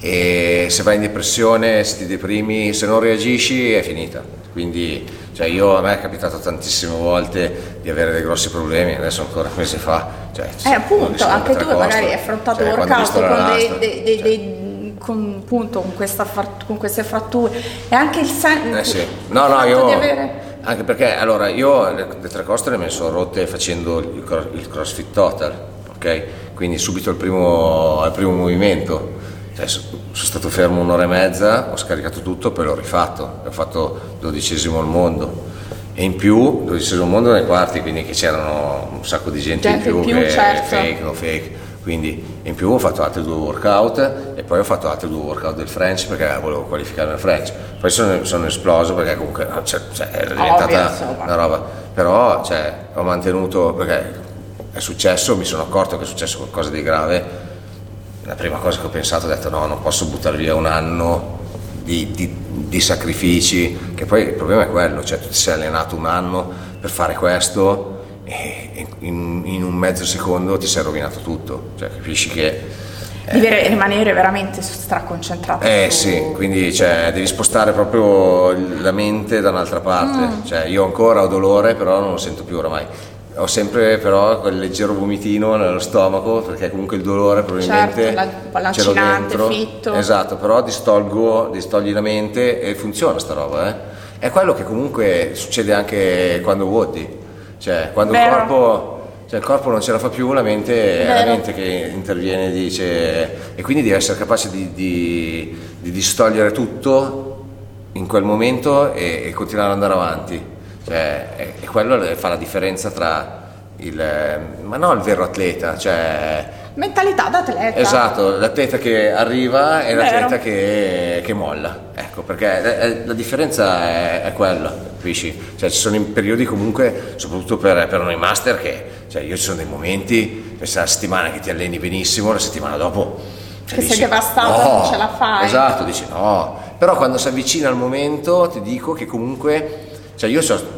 E se vai in depressione, se ti deprimi, se non reagisci è finita. Quindi cioè io, a me è capitato tantissime volte di avere dei grossi problemi, adesso ancora un mese fa. Cioè, eh appunto, anche tu magari hai affrontato cioè, workout con, dei, dei, dei, cioè. con, appunto, con, questa, con, queste fratture e anche il senso eh sì. no, no, io, avere... Anche perché allora io le, le tre costole me le sono rotte facendo il, il CrossFit Total, ok? Quindi subito al primo, al primo movimento. Cioè, sono stato fermo un'ora e mezza, ho scaricato tutto, poi l'ho rifatto, ho fatto dodicesimo al mondo e in più dodicesimo al mondo nei quarti, quindi che c'erano un sacco di gente, gente in più, più che certo. fake, no fake. Quindi in più ho fatto altri due workout e poi ho fatto altri due workout del French perché volevo qualificare nel French. Poi sono, sono esploso perché comunque cioè, cioè, è diventata Ovvio, una roba. Però cioè, ho mantenuto perché è successo, mi sono accorto che è successo qualcosa di grave, la prima cosa che ho pensato ho detto no, non posso buttare via un anno di, di, di sacrifici, che poi il problema è quello, cioè tu ti sei allenato un anno per fare questo e in, in un mezzo secondo ti sei rovinato tutto, cioè capisci che... Devi rimanere veramente straconcentrato. Eh su... sì, quindi cioè, devi spostare proprio la mente da un'altra parte. Mm. Cioè, io ancora ho dolore, però non lo sento più oramai ho sempre però quel leggero vomitino nello stomaco perché comunque il dolore probabilmente certo, la, ce l'ho dentro fitto. esatto però distolgo distogli la mente e funziona sta roba eh? è quello che comunque succede anche quando vuoti cioè quando il corpo cioè il corpo non ce la fa più, la mente è la mente che interviene e dice e quindi devi essere capace di, di, di distogliere tutto in quel momento e, e continuare ad andare avanti. Cioè, e quello fa la differenza tra il, ma no il vero atleta, cioè... Mentalità d'atleta. Esatto, l'atleta che arriva e l'atleta che, che, molla. Ecco, perché la differenza è, è quella, capisci? Cioè ci sono in periodi comunque, soprattutto per, per noi master, che cioè, io ci sono dei momenti, questa settimana che ti alleni benissimo, la settimana dopo... Cioè, che dici, sei devastato, no, non ce la fai. Esatto, dici no. Però quando si avvicina il momento ti dico che comunque cioè io so,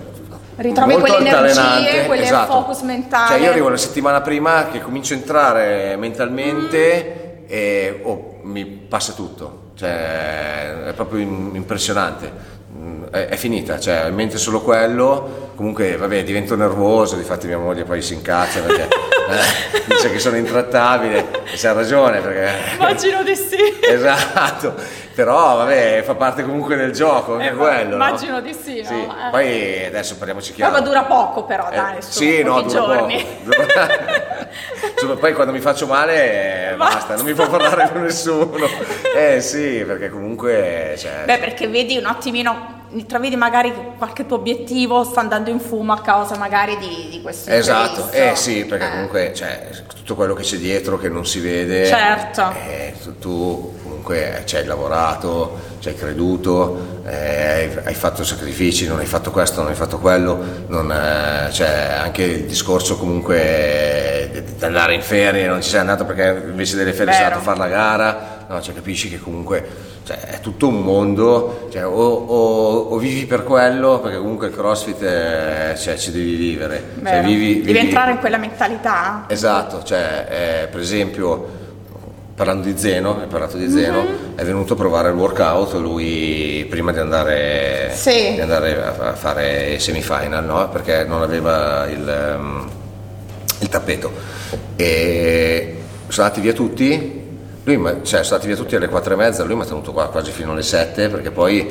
ritrovi quelle energie, quelle esatto. focus mentale. Cioè io arrivo la settimana prima che comincio a entrare mentalmente mm. e oh, mi passa tutto, cioè è proprio impressionante. Mm, è, finita, cioè in mente solo quello, comunque vabbè divento nervoso, difatti mia moglie poi si incazza perché eh, dice che sono intrattabile, e c'ha ragione perché... Immagino di sì. esatto, però vabbè, fa parte comunque del gioco, anche Eh, quello. immagino no? di sì, no? Sì. Eh. Poi adesso parliamoci chiaro. Ma dura poco però, Eh, dai, su, sì, no, dura giorni. poco. Insomma, poi quando mi faccio male eh, basta, non mi può parlare con nessuno. Eh sì, perché comunque... Cioè, Beh, perché vedi un attimino, intravedi magari che qualche tuo obiettivo sta andando in fumo a causa magari di, di questo Esatto, eh sì, perché Eh. comunque cioè, tutto quello che c'è dietro che non si vede, Certo. eh, tu, tu comunque ci hai lavorato, ci hai creduto, eh, hai, fatto sacrifici, non hai fatto questo, non hai fatto quello, non, eh, cioè, anche il discorso comunque di, di andare in ferie, non ci sei andato perché invece delle ferie sei Vero. andato a fare la gara, no, cioè, capisci che comunque cioè, è tutto un mondo, cioè, o, o- o vivi per quello, perché comunque il crossfit eh, cioè, ci devi vivere. Cioè, Vero. vivi- Devi vivi- entrare in quella mentalità. Esatto, cioè, eh, per esempio, parlando di Zeno, hai parlato di Zeno, Mhm. è venuto a provare il workout lui prima di andare, Sì. di andare a, a fare i semifinal, no? perché non aveva il, ehm, il tappeto. E sono andati via tutti, lui, cioè, sono andati via tutti alle 4 e mezza, lui mi ha tenuto qua quasi fino alle 7 perché poi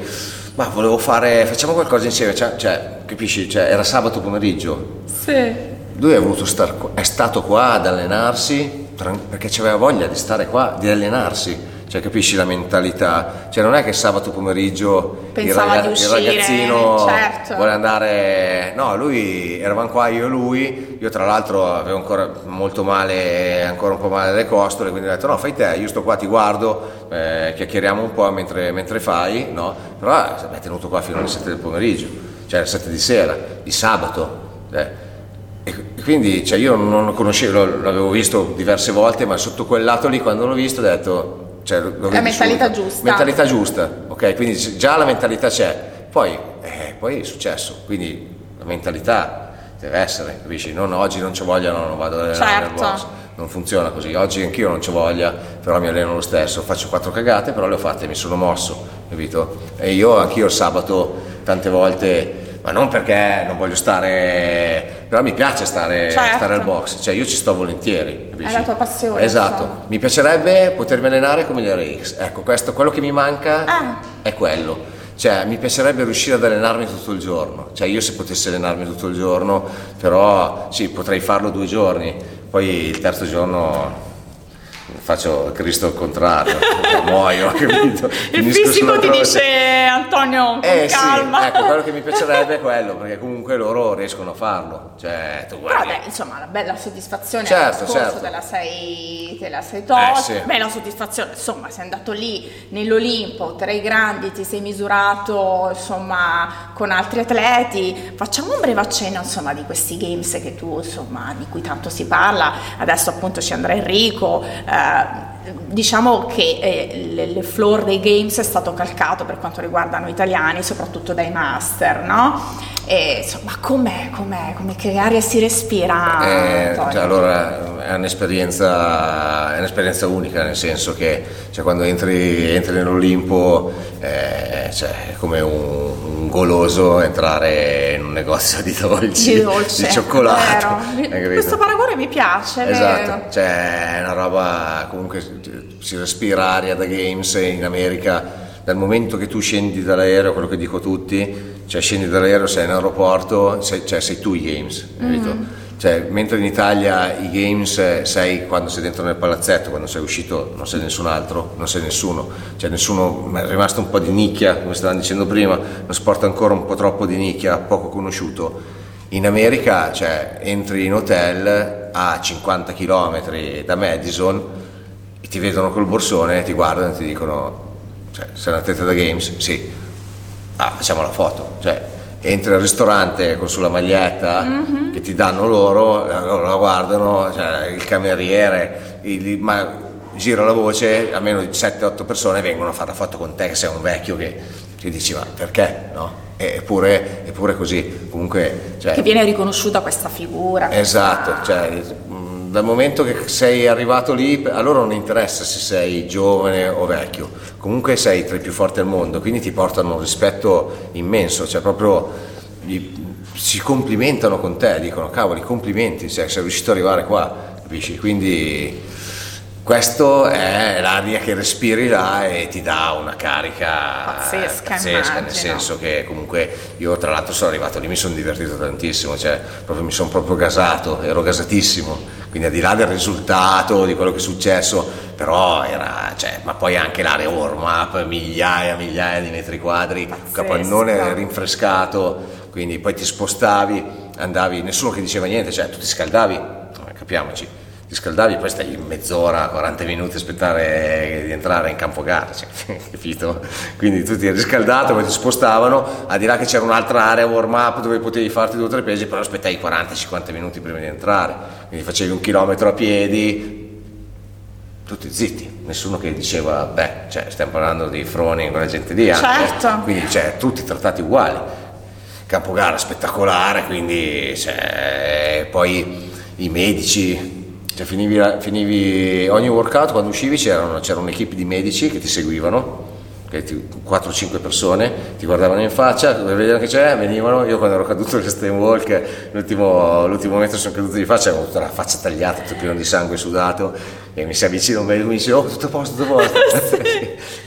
ma volevo fare, facciamo qualcosa insieme, cioè, cioè, capisci, cioè, era sabato pomeriggio, Sì. lui è, voluto star qua- è stato qua ad allenarsi perché aveva voglia di stare qua, di allenarsi. Cioè, capisci la mentalità? Cioè, non è che sabato pomeriggio il, Pensava di il uscire, ragazzino certo. vuole andare. No, lui eravamo qua io e lui. Io, tra l'altro, avevo ancora molto male, ancora un po' male le costole. Quindi ho detto: No, fai te, io sto qua, ti guardo, eh, chiacchieriamo un po' mentre, mentre fai. No? Però eh, mi ha tenuto qua fino alle 7 del pomeriggio, cioè alle 7 di sera, di sabato. eh. E quindi cioè, io non lo conoscevo, l'avevo visto diverse volte, ma sotto quel lato lì quando l'ho visto ho detto... Cioè, La mentalità subito. giusta. Mentalità giusta, ok? Quindi già la mentalità c'è, poi, eh, poi è successo, quindi la mentalità deve essere, capisci? Non oggi non c'ho voglia, no, non vado ad allenare Certo. box. Non funziona così, oggi anch'io non c'ho voglia, però mi alleno lo stesso, faccio quattro cagate, però le ho fatte, mi sono mosso, capito? E io anch'io il sabato tante volte ma non perché non voglio stare, però mi piace stare, Certo. stare al box, cioè io ci sto volentieri. capisci? la tua passione, Esatto, insomma. mi piacerebbe potermi allenare come gli RX, ecco questo, quello che mi manca Ah. è quello. Cioè, mi piacerebbe riuscire ad allenarmi tutto il giorno. Cioè, io se potessi allenarmi tutto il giorno, però sì, potrei farlo due giorni, poi il terzo giorno faccio Cristo al contrario, muoio, capito? Il fisico ti croce. dice Antonio Eh calma. sì, ecco, quello che mi piacerebbe è quello, perché comunque loro riescono a farlo. Cioè, tu guardi. dai, insomma, la bella soddisfazione Certo, certo. te la sei, te la sei tolta, Eh, sì. bella soddisfazione, insomma, sei andato lì nell'Olimpo tra i grandi, ti sei misurato insomma con altri atleti, facciamo un breve accenno insomma di questi games che tu insomma di cui tanto si parla, adesso appunto ci andrà Enrico, eh, diciamo che eh, le floor dei games è stato calcato per quanto riguarda noi italiani, soprattutto dai master, no? E insomma, com'è, com'è, come che aria si respira? Eh, cioè, allora è un'esperienza, è un'esperienza unica, nel senso che cioè, quando entri, entri nell'Olimpo eh, cioè, è come un, un goloso entrare in un negozio di dolci, di dolce, di cioccolato. Questo paragone mi piace, Esatto, cioè è una roba, comunque si respira aria da games in America, dal momento che tu scendi dall'aereo, quello che dico a tutti, cioè scendi dall'aereo, sei in aeroporto, sei, cioè sei tu i games, capito? Mm. Cioè, mentre in Italia i games eh, sei quando sei dentro nel palazzetto, quando sei uscito non sei nessun altro, non sei nessuno, cioè nessuno è rimasto un po' di nicchia, come stavamo dicendo prima, uno sport ancora un po' troppo di nicchia, poco conosciuto. In America, cioè, entri in hotel a 50 km da Madison e ti vedono col borsone, ti guardano e ti dicono, cioè, sei un atleta da games? Sì. Ah, facciamo la foto. Cioè, entri al ristorante con sulla maglietta che ti danno loro, loro la guardano, cioè, il cameriere, il- ma gira la voce, almeno 7-8 persone vengono a fare la foto con te che sei un vecchio che ti dici ma perché? No? Eppure, eppure così, comunque... Cioè, Che viene riconosciuta questa figura. Esatto, cioè, mh, dal momento che sei arrivato lì, a loro non interessa se sei giovane o vecchio, comunque sei tra i più forti al mondo, quindi ti portano un rispetto immenso, cioè proprio gli- si complimentano con te, dicono cavoli complimenti, cioè, sei riuscito ad arrivare qua, capisci? Quindi questa è l'aria che respiri là e ti dà una carica pazzesca, pazzesca nel senso che comunque io tra l'altro sono arrivato lì mi sono divertito tantissimo cioè proprio, mi sono proprio gasato ero gasatissimo quindi al di là del risultato di quello che è successo però era cioè, ma poi anche l'area warm up migliaia migliaia di metri quadri capannone rinfrescato quindi poi ti spostavi andavi nessuno che diceva niente cioè tu ti scaldavi capiamoci ti scaldavi, poi stai mezz'ora, 40 minuti a aspettare di entrare in campo gara, cioè, capito? Quindi tu ti riscaldato, poi ti spostavano, al di là che c'era un'altra area warm up dove potevi farti due o tre pesi, però aspettavi 40-50 minuti prima di entrare, quindi facevi un chilometro a piedi, tutti zitti, nessuno che diceva, beh, cioè, stiamo parlando di Froni, quella gente lì, certo. quindi cioè, tutti trattati uguali. Campo gara spettacolare, quindi cioè, poi i medici cioè finivi, finivi, ogni workout, quando uscivi c'era, c'era un'equipe di medici che ti seguivano, 4-5 persone, ti guardavano in faccia, vedevano che c'è, venivano, io quando ero caduto nel Steam Walk, l'ultimo, l'ultimo metro sono caduto di faccia, avevo tutta la faccia tagliata, tutto pieno di sangue sudato, e mi si avvicina un bel mi dice, oh tutto a posto, tutto a posto.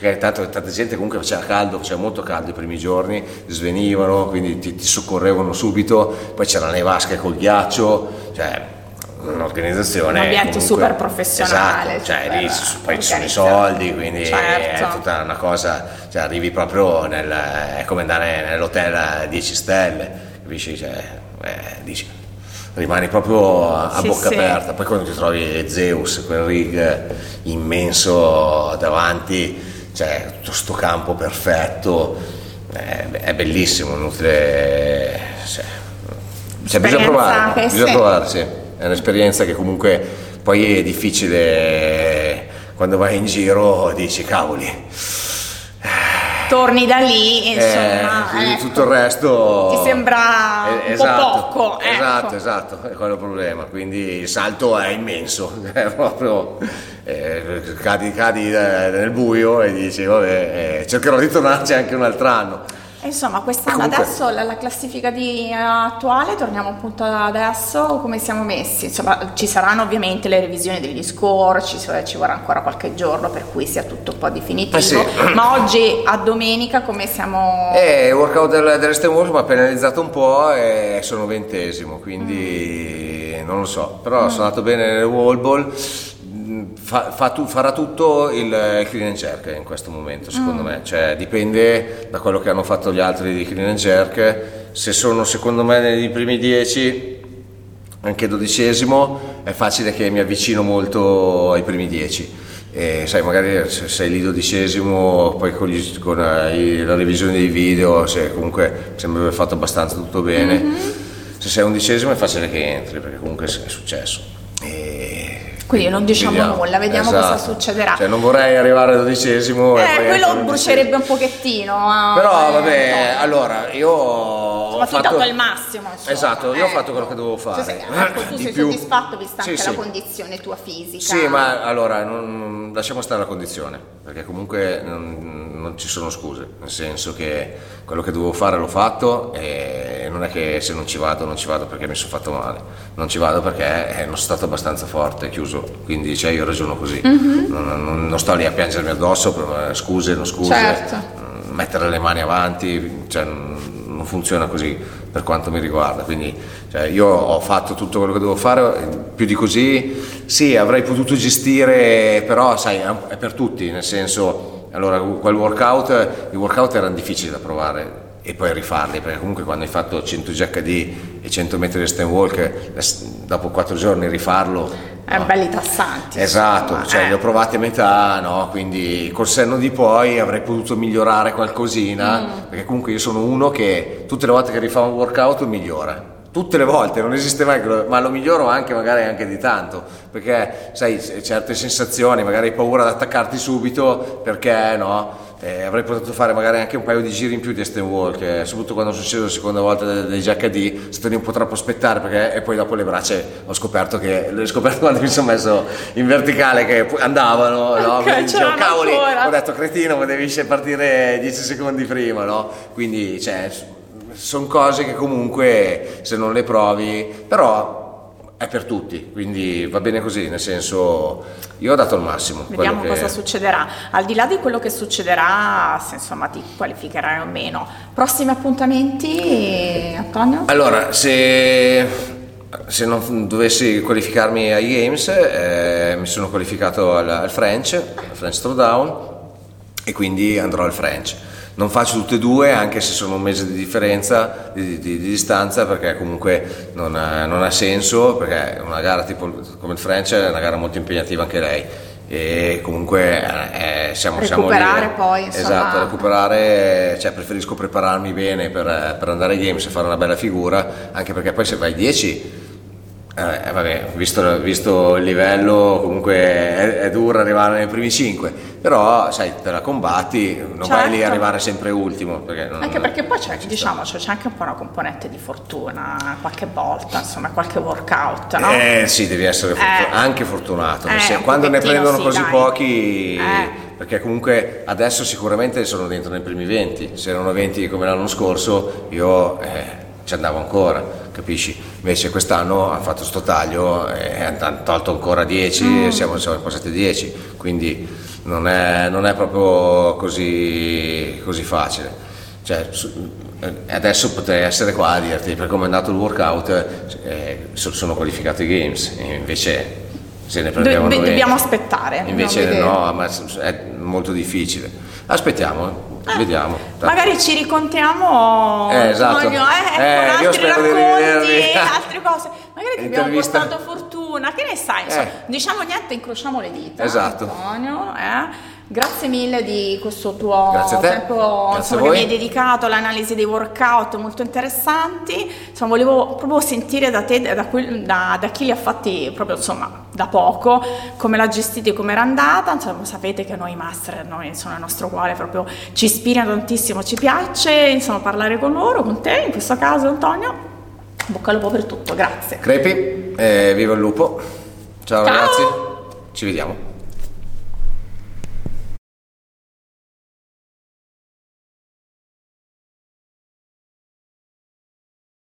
sì. tanto, tanta gente comunque faceva caldo, faceva molto caldo i primi giorni, svenivano, quindi ti, ti soccorrevano subito, poi c'erano le vasche col ghiaccio, cioè un'organizzazione un ambiente comunque, super professionale esatto, cioè lì poi ci sono i soldi quindi certo. è tutta una cosa cioè arrivi proprio nel, è come andare nell'hotel a 10 stelle capisci? Cioè, eh, dici rimani proprio a, sì, bocca sì. aperta. Poi quando ti trovi Zeus quel rig immenso davanti cioè tutto sto campo perfetto è, è bellissimo inutile cioè, cioè bisogna provare bisogna provare sì è un'esperienza che comunque poi è difficile quando vai in giro dici cavoli torni da lì insomma eh, ecco. tutto il resto ti sembra un esatto, po' poco ecco. esatto esatto è quello il problema quindi il salto è immenso è proprio eh, cadi, cadi nel buio e dici vabbè eh, cercherò di tornarci anche un altro anno Insomma, quest'anno Comunque... adesso la, la classifica di, uh, attuale, torniamo appunto adesso, come siamo messi? Insomma, ci saranno ovviamente le revisioni degli score, ci, ci vorrà ancora qualche giorno per cui sia tutto un po' definitivo, eh sì. ma oggi a domenica come siamo? Eh, il workout del, dell'Estem Work mi ha penalizzato un po' e sono ventesimo, quindi mm. non lo so, però mm. sono andato bene nel wall ball fa, fa tu, farà tutto il, il clean and jerk in questo momento secondo mm. me, cioè dipende da quello che hanno fatto gli altri di clean and jerk, se sono secondo me nei primi dieci anche dodicesimo è facile che mi avvicino molto ai primi dieci. E sai magari se sei lì dodicesimo poi con, gli, con uh, la revisione dei video se comunque sembra aver fatto abbastanza tutto bene. Mm-hmm. se sei undicesimo è facile che entri perché comunque è successo quindi non diciamo vediamo. nulla, vediamo esatto. cosa succederà. Cioè, non vorrei arrivare al dodicesimo. Eh, quello brucerebbe un pochettino. Eh, Però eh, vabbè, allora io. Ma tu hai dato il massimo. Insomma. Esatto, io ho fatto quello che dovevo fare. Cioè, ecco, tu sei più... soddisfatto vista sì, anche sì. la condizione tua fisica. Sì, ma allora non, lasciamo stare la condizione, perché comunque non, non ci sono scuse, nel senso che quello che dovevo fare l'ho fatto e non è che se non ci vado non ci vado perché mi sono fatto male, non ci vado perché eh, non sono stato abbastanza forte, chiuso. Quindi cioè, io ragiono così, mm-hmm. non, non, non, sto lì a piangermi addosso, per, eh, scuse, non scuse, certo. Mm, mettere le mani avanti, cioè, non funziona così per quanto mi riguarda, quindi cioè, io ho fatto tutto quello che dovevo fare, più di così. Sì avrei potuto gestire, però sai è per tutti, nel senso, allora quel workout, i workout erano difficili da provare, e poi rifarli, perché comunque quando hai fatto 100 GHD e 100 metri di stand walk, dopo 4 giorni rifarlo... È no. belli tassanti. Esatto, insomma, cioè eh. li ho provati a metà, no? quindi col senno di poi avrei potuto migliorare qualcosina, mm. perché comunque io sono uno che tutte le volte che rifà un workout migliora tutte le volte, non esiste mai, ma lo miglioro anche magari anche di tanto, perché sai, certe sensazioni, magari hai paura di attaccarti subito, perché no? Eh, avrei potuto fare magari anche un paio di giri in più di Aston Walk, eh, soprattutto quando sono sceso la seconda volta dei, dei JHD, stato lì un po' troppo aspettare perché, e poi dopo le braccia ho scoperto che, le ho scoperto quando mi sono messo in verticale che andavano, no? Okay, dicevo, cavoli, ancora. ho detto cretino, ma devi partire 10 secondi prima, no? Quindi, cioè, sono cose che comunque se non le provi, però è per tutti, quindi va bene così, nel senso io ho dato il massimo. Vediamo che... cosa succederà. Al di là di quello che succederà, se insomma ti qualificherai o meno. Prossimi appuntamenti, Antonio? Allora, se, se non dovessi qualificarmi ai Games, eh, mi sono qualificato al, al French, al French Throwdown, e quindi andrò al French non faccio tutte e due anche se sono un mese di differenza di, di, di distanza perché comunque non ha, non ha, senso perché una gara tipo come il French è una gara molto impegnativa anche lei. E comunque eh, eh siamo, recuperare siamo lì, poi insomma. esatto recuperare cioè preferisco prepararmi bene per, per andare ai games e fare una bella figura anche perché poi se vai 10 eh, vabbè, visto, visto, il livello, comunque è, è, duro arrivare nei primi 5, però sai, te la combatti, non certo. vai lì a certo. arrivare sempre ultimo. Perché non, anche perché poi c'è, diciamo, c'è, anche un po' una componente di fortuna qualche volta, insomma, qualche workout, no? Eh sì, devi essere fortunato, eh. anche fortunato. Eh, quando ne prendono sì, così dai. pochi... Eh. Perché comunque adesso sicuramente sono dentro nei primi 20, se erano 20 come l'anno scorso io eh, ci andavo ancora capisci? Invece quest'anno hanno fatto sto taglio e hanno tolto ancora 10 mm. siamo, siamo passati a 10, quindi non è, non è proprio così, così facile. Cioè, eh, adesso potrei essere qua a dirti per come è andato il workout eh, sono qualificato i games invece se ne prendevano Do, dobbiamo aspettare invece no, ma è molto difficile aspettiamo eh, Vediamo. Magari ci ricontiamo eh, esatto. Voglio, eh, eh, con altri racconti, altre cose. Magari ti abbiamo portato fortuna, che ne sai? Insomma, eh. Diciamo niente, incrociamo le dita. Esatto. Antonio, eh. Grazie mille di questo tuo tempo insomma, che mi hai dedicato all'analisi dei workout molto interessanti. Insomma, volevo proprio sentire da te, da, da, da chi li ha fatti proprio insomma, da poco, come l'ha gestito e come era andata. Insomma, sapete che noi master, noi, insomma, il nostro cuore proprio ci ispira tantissimo, ci piace insomma, parlare con loro, con te, in questo caso Antonio. Bocca al lupo per tutto, grazie. Crepi, eh, viva il lupo. Ciao, Ciao. ragazzi, ci vediamo.